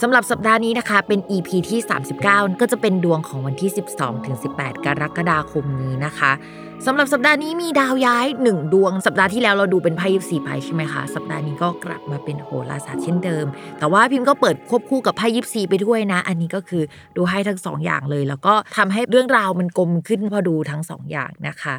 สำหรับสัปดาห์นี้นะคะ เป็น EP ที่ 39 ก็จะเป็นดวงของวันที่ 12ถึง18 กรกฎาคมนี้นะคะสำหรับสัปดาห์นี้มีดาวย้าย 1 ดวง สัปดาห์ที่แล้วเราดูเป็นไพ่ยิปซีไพ่ใช่ไหมคะสัปดาห์นี้ก็กลับมาเป็นโหราศาสตร์เช่นเดิม แต่ว่าพิมพ์ก็เปิดควบคู่กับไพ่ยิปซีไปด้วยนะ อันนี้ก็คือดูให้ทั้ง2ออย่างเลย แล้วก็ทำให้เรื่องราวมันกลมขึ้นพอดูทั้ง2ออย่างนะคะ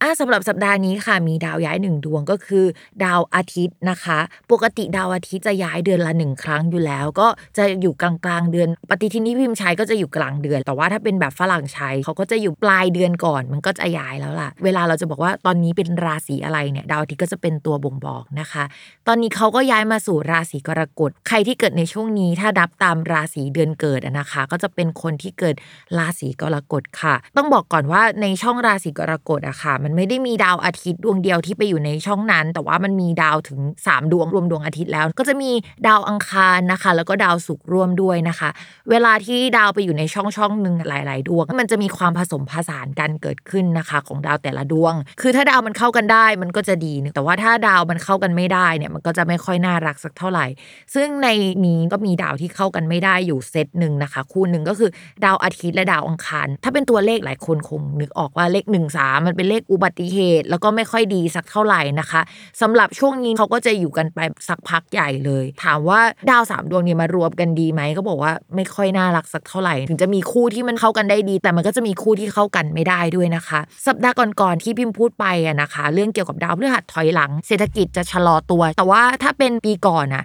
อะสำหรับสัปดาห์นี้ค่ะมีดาวย้ายหนึ่งดวงก็คือ ดาวอาทิตย์นะคะ ปกติดาวอาทิตย์จะย้ายเดือนละหนึ่งครั้งอยู่แล้ว ก็จะอยู่กลางกลางเดือน ปฏิทินที่พิมพ์ใช้ก็จะอยู่กลางเดือน แต่ว่าถ้าเป็นแบบฝรั่งใช้เขาก็จะอยู่ปลายเดือนก่อน มันก็จะย้ายแล้วล่ะ เวลาเราจะบอกว่าตอนนี้เป็นราศีอะไรเนี่ยดาวอาทิตย์ก็จะเป็นตัวบ่งบอกนะคะ ตอนนี้เขาก็ย้ายมาสู่ราศีกรกฎ ใครที่เกิดในช่วงนี้ถ้านับตามราศีเดือนเกิดนะคะ ก็จะเป็นคนที่เกิดราศีกรกฎค่ะ ต้องบอกก่อนว่าในช่องราศีกรกฎอะค่ะ มันไม่ได้มีดาวอาทิตย์ดวงเดียวที่ไปอยู่ในช่องนั้น แต่ว่ามันมีดาวถึง 3 ดวงรวมดวงอาทิตย์แล้ว ก็จะมีดาวอังคารนะคะ แล้วก็ดาวศุกร์ร่วมด้วยนะคะ เวลาที่ดาวไปอยู่ในช่องช่องหนึ่งหลาย ๆ ดวง มันจะมีความผสมผสานกันเกิดขึ้นนะคะ ของดาวแต่ละดวง คือถ้าดาวมันเข้ากันได้มันก็จะดี แต่ว่าถ้าดาวมันเข้ากันไม่ได้เนี่ยมันก็จะไม่ค่อยน่ารักสักเท่าไหร่ ซึ่งในนี้ก็มีดาวที่เข้ากันไม่ได้อยู่เซตหนึ่งนะคะ คู่หนึ่งก็คือดาวอาทิตย์และดาวอังคาร ถ้าเป็นตัวเลขหลายคนคงนึกออกว่าเลข1นึ่งสามันเป็นเลขอุบัติเหตุ แล้วก็ไม่ค่อยดีสักเท่าไหร่นะคะสำหรับช่วงนี้เขาก็จะอยู่กันไปสักพักใหญ่เลย ถามว่าดาวสามดวงนี้มารวมกันดีไหมก็บอกว่าไม่ค่อยน่ารักสักเท่าไหร่ ถึงจะมีคู่ที่มันเข้ากันได้ดี แต่มันก็จะมีคู่ที่เข้ากันไม่ได้ด้วยนะคะ สัปดาห์ก่อนๆที่พิมพ์พูดไปอะนะคะ เรื่องเกี่ยวกับดาวพฤหัสถอยหลัง เศรษฐกิจจะชะลอตัว แต่ว่าถ้าเป็นปีก่อนอะ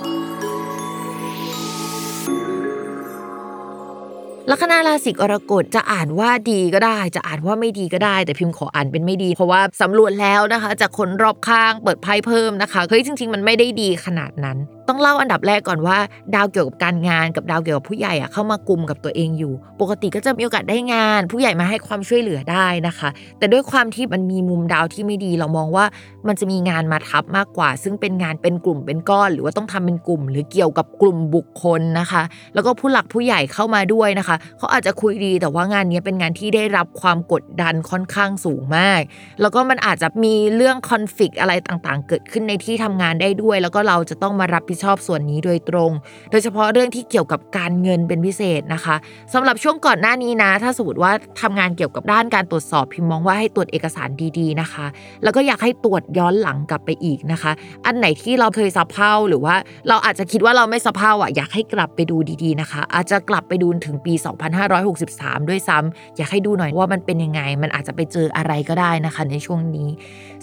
ลัคนาราศีกรกฎจะอ่านว่าดีก็ได้ จะอ่านว่าไม่ดีก็ได้ แต่พิมพ์ขออ่านเป็นไม่ดี เพราะว่าสำรวจแล้วนะคะ จากคนรอบข้างเปิดไพ่เพิ่มนะคะเฮ้ยจริง ๆ มันไม่ได้ดีขนาดนั้นต้องเล่าอันดับแรกก่อนว่า ดาวเกี่ยวกับการงานกับดาวเกี่ยวกับผู้ใหญ่อะเข้ามากลุ่มกับตัวเองอยู่ ปกติก็จะมีโอกาสได้งาน ผู้ใหญ่มาให้ความช่วยเหลือได้นะคะ แต่ด้วยความที่มันมีมุมดาวที่ไม่ดีเรามองว่ามันจะมีงานมาทับมากกว่า ซึ่งเป็นงานเป็นกลุ่มเป็นก้อน หรือว่าต้องทำเป็นกลุ่ม หรือเกี่ยวกับกลุ่มบุคคลนะคะ แล้วก็ผู้หลักผู้ใหญ่เข้ามาด้วยนะคะเขาอาจจะคุยดีแต่ว่างานนี้เป็นงานที่ได้รับความกดดันค่อนข้างสูงมาก แล้วก็มันอาจจะมีเรื่องคอนฟ lict อะไรต่างๆ เกิดขึ้นในที่ทำงานได้ด้วย แล้วก็เราจะต้องมารับผิดชอบส่วนนี้โดยตรง โดยเฉพาะเรื่องที่เกี่ยวกับการเงินเป็นพิเศษนะคะสำหรับช่วงก่อนหน้านี้นะ ถ้าสมมติว่าทำงานเกี่ยวกับด้านการตรวจสอบพิมมองว่าให้ตรวจเอกสารดีๆนะคะ แล้วก็อยากให้ตรวจย้อนหลังกลับไปอีกนะคะ อันไหนที่เราเคยสับเพร่าหรือว่าเราอาจจะคิดว่าเราไม่สับเพร่าอะอยากให้กลับไปดูดีๆนะคะ อาจจะกลับไปดูถึงปี 2563 ด้วยซ้ำอยากให้ดูหน่อยว่ามันเป็นยังไง มันอาจจะไปเจออะไรก็ได้นะคะในช่วงนี้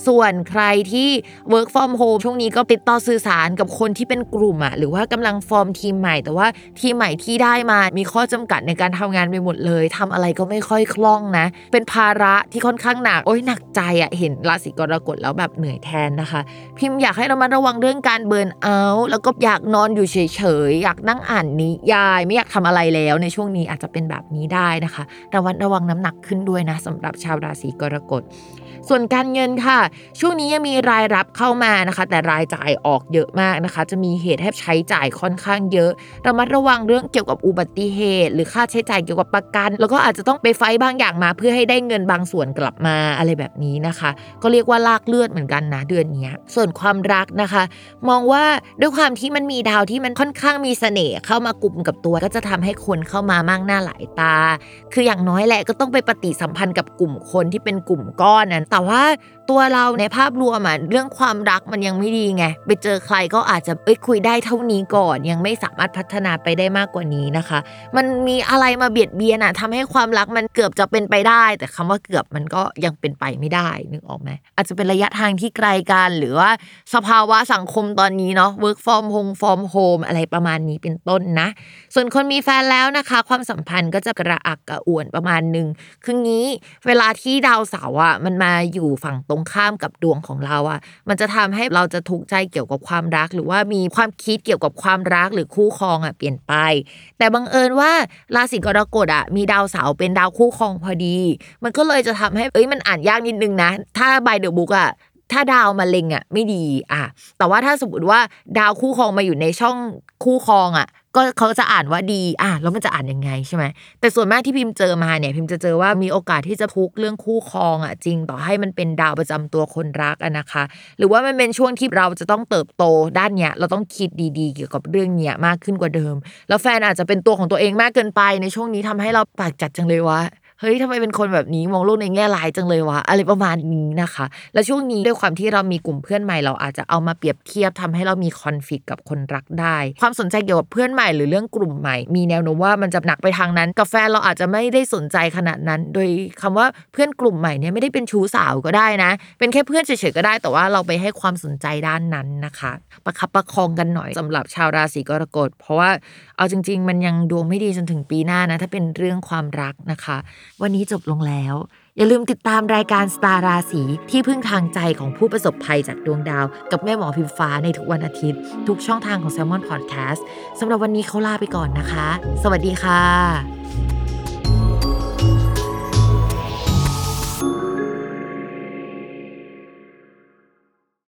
ส่วนใครที่ work from home ช่วงนี้ก็ติดต่อสื่อสารกับคนที่เป็นกลุ่มอะหรือว่ากำลังฟอร์มทีมใหม่ แต่ว่าทีมใหม่ที่ได้มามีข้อจำกัดในการทำงานไปหมดเลยทำอะไรก็ไม่ค่อยคล่องนะ เป็นภาระที่ค่อนข้างหนักโอ้ยหนักใจอะเห็นราศีกรกฎแล้วแบบเหนื่อยแทนนะคะ พิมพ์อยากให้เรามาระวังเรื่องการเบิร์นเอาท์แล้วก็อยากนอนอยู่เฉยๆอยากนั่งอ่านนิยาย ไม่อยากทำอะไรแล้ว ในช่วงนี้อาจจะเป็นแบบนี้ได้นะคะระวัดระวังน้ำหนักขึ้นด้วยนะสำหรับชาวราศีกรกฎ ส่วนการเงินค่ะ ช่วงนี้ยังมีรายรับเข้ามานะคะ แต่รายจ่ายออกเยอะมากนะคะ จะมีเหตุให้ใช้จ่ายค่อนข้างเยอะระมัดระวังเรื่องเกี่ยวกับอุบัติเหตุ หรือค่าใช้จ่ายเกี่ยวกับประกัน แล้วก็อาจจะต้องไปไฟต์บางอย่างมา เพื่อให้ได้เงินบางส่วนกลับมาอะไรแบบนี้นะคะ ก็เรียกว่าลากเลือดเหมือนกันนะเดือนนี้ส่วนความรักนะคะ มองว่าด้วยความที่มันมีดาวที่มันค่อนข้างมีเสน่ห์เข้ามากลุ่มกับตัว ก็จะทำให้คนเข้ามามากหน้าหลายตา คืออย่างน้อยแหละก็ต้องไปปฏิสัมพันธ์กับกลุ่มคนที่เป็นกลุ่มก้อนนั้นแต่ว่า ตัวเราในภาพรวมอะเรื่องความรักมันยังไม่ดีไงไปเจอใครก็อาจจะเอ้ยคุยได้เท่านี้ก่อน ยังไม่สามารถพัฒนาไปได้มากกว่านี้นะคะ มันมีอะไรมาเบียดเบียนอะทำให้ความรักมันเกือบจะเป็นไปได้ แต่คำว่าเกือบมันก็ยังเป็นไปไม่ได้นึกออกไหมอาจจะเป็นระยะทางที่ไกลกันหรือว่าสภาวะสังคมตอนนี้เนาะ work from home from home อะไรประมาณนี้เป็นต้นนะ ส่วนคนมีแฟนแล้วนะคะ ความสัมพันธ์ก็จะกระอักกระอ่วนประมาณหนึ่งคืองี้เวลาที่ดาวเสาร์อะมันมาอยู่ฝั่งตรงข้ามกับดวงของเราอะ มันจะทำให้เราจะทุกข์ใจเกี่ยวกับความรัก หรือว่ามีความคิดเกี่ยวกับความรักหรือคู่ครองอะเปลี่ยนไป แต่บังเอิญว่าราศีกรกฎอะมีดาวเสาร์เป็นดาวคู่ครองพอดี มันก็เลยจะทำให้เอ้ยมันอ่านยากนิดนึงนะ ถ้าใบเดอะบุ๊กอะ ถ้าดาวมาเล็งอะไม่ดีอะแต่ว่าถ้าสมมติว่าดาวคู่ครองมาอยู่ในช่องคู่ครองอะ ก็เขาจะอ่านว่าดีอะแล้วมันจะอ่านยังไงใช่ไหมแต่ส่วนมากที่พิมพ์เจอมาเนี่ย พิมพ์จะเจอว่ามีโอกาสที่จะทุกข์เรื่องคู่ครองอะจริง ต่อให้มันเป็นดาวประจำตัวคนรักอะนะคะ หรือว่ามันเป็นช่วงที่เราจะต้องเติบโตด้านเนี้ยเราต้องคิดดีๆ เกี่ยวกับเรื่องเนี้ยมากขึ้นกว่าเดิม แล้วแฟนอาจจะเป็นตัวของตัวเองมากเกินไปในช่วงนี้ทำให้เราปากจัดจังเลยวะ เฮ้ยทำไมเป็นคนแบบนี้มองโลกในแง่ร้ายจังเลยวะอะไรประมาณนี้นะคะ แล้วช่วงนี้ด้วยความที่เรามีกลุ่มเพื่อนใหม่เราอาจจะเอามาเปรียบเทียบทำให้เรามีคอนฟ lict กับคนรักได้ ความสนใจเกี่ยวกับเพื่อนใหม่หรือเรื่องกลุ่มใหม่ มีแนวโน้มว่ามันจะหนักไปทางนั้นกับแฟเราอาจจะไม่ได้สนใจขนาดนั้น โดยคำว่าเพื่อนกลุ่มใหม่เนี่ยไม่ได้เป็นชู้สาวก็ได้นะ เป็นแค่เพื่อนเฉยๆก็ได้ แต่ว่าเราไปให้ความสนใจด้านนั้นนะคะ ประคับประคองกันหน่อยสำหรับชาวราศีกรกฎเพราะว่าเอาจริง ๆ มันยังดวงไม่ดีจนถึงปีหน้านะถ้าเป็นเรื่องความรักนะคะ วันนี้จบลงแล้ว อย่าลืมติดตามรายการสตาร์ราศีที่พึ่งทางใจของผู้ประสบภัยจากดวงดาว กับแม่หมอพิมฟ้าในทุกวันอาทิตย์ ทุกช่องทางของ s ซ l m o n Podcast สำหรับวันนี้เขาลาไปก่อนนะคะ สวัสดีค่ะ